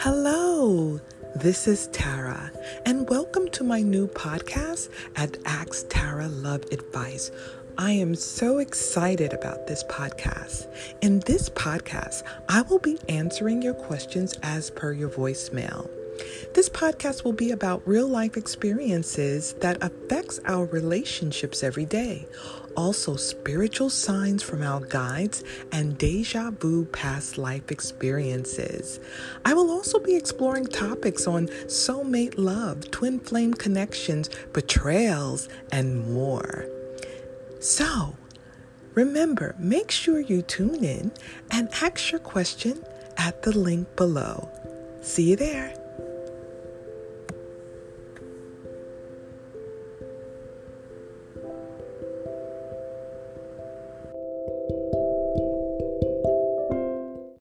Hello, this is Tara, and welcome to my new podcast at Ask Tara Love Advice. I am so excited about this podcast. In this podcast, I will be answering your questions as per your voicemail. This podcast will be about real life experiences that affects our relationships every day. Also spiritual signs from our guides and deja vu past life experiences. I will also be exploring topics on soulmate love, twin flame connections, betrayals, and more. So, remember, make sure you tune in and ask your question at the link below. See you there.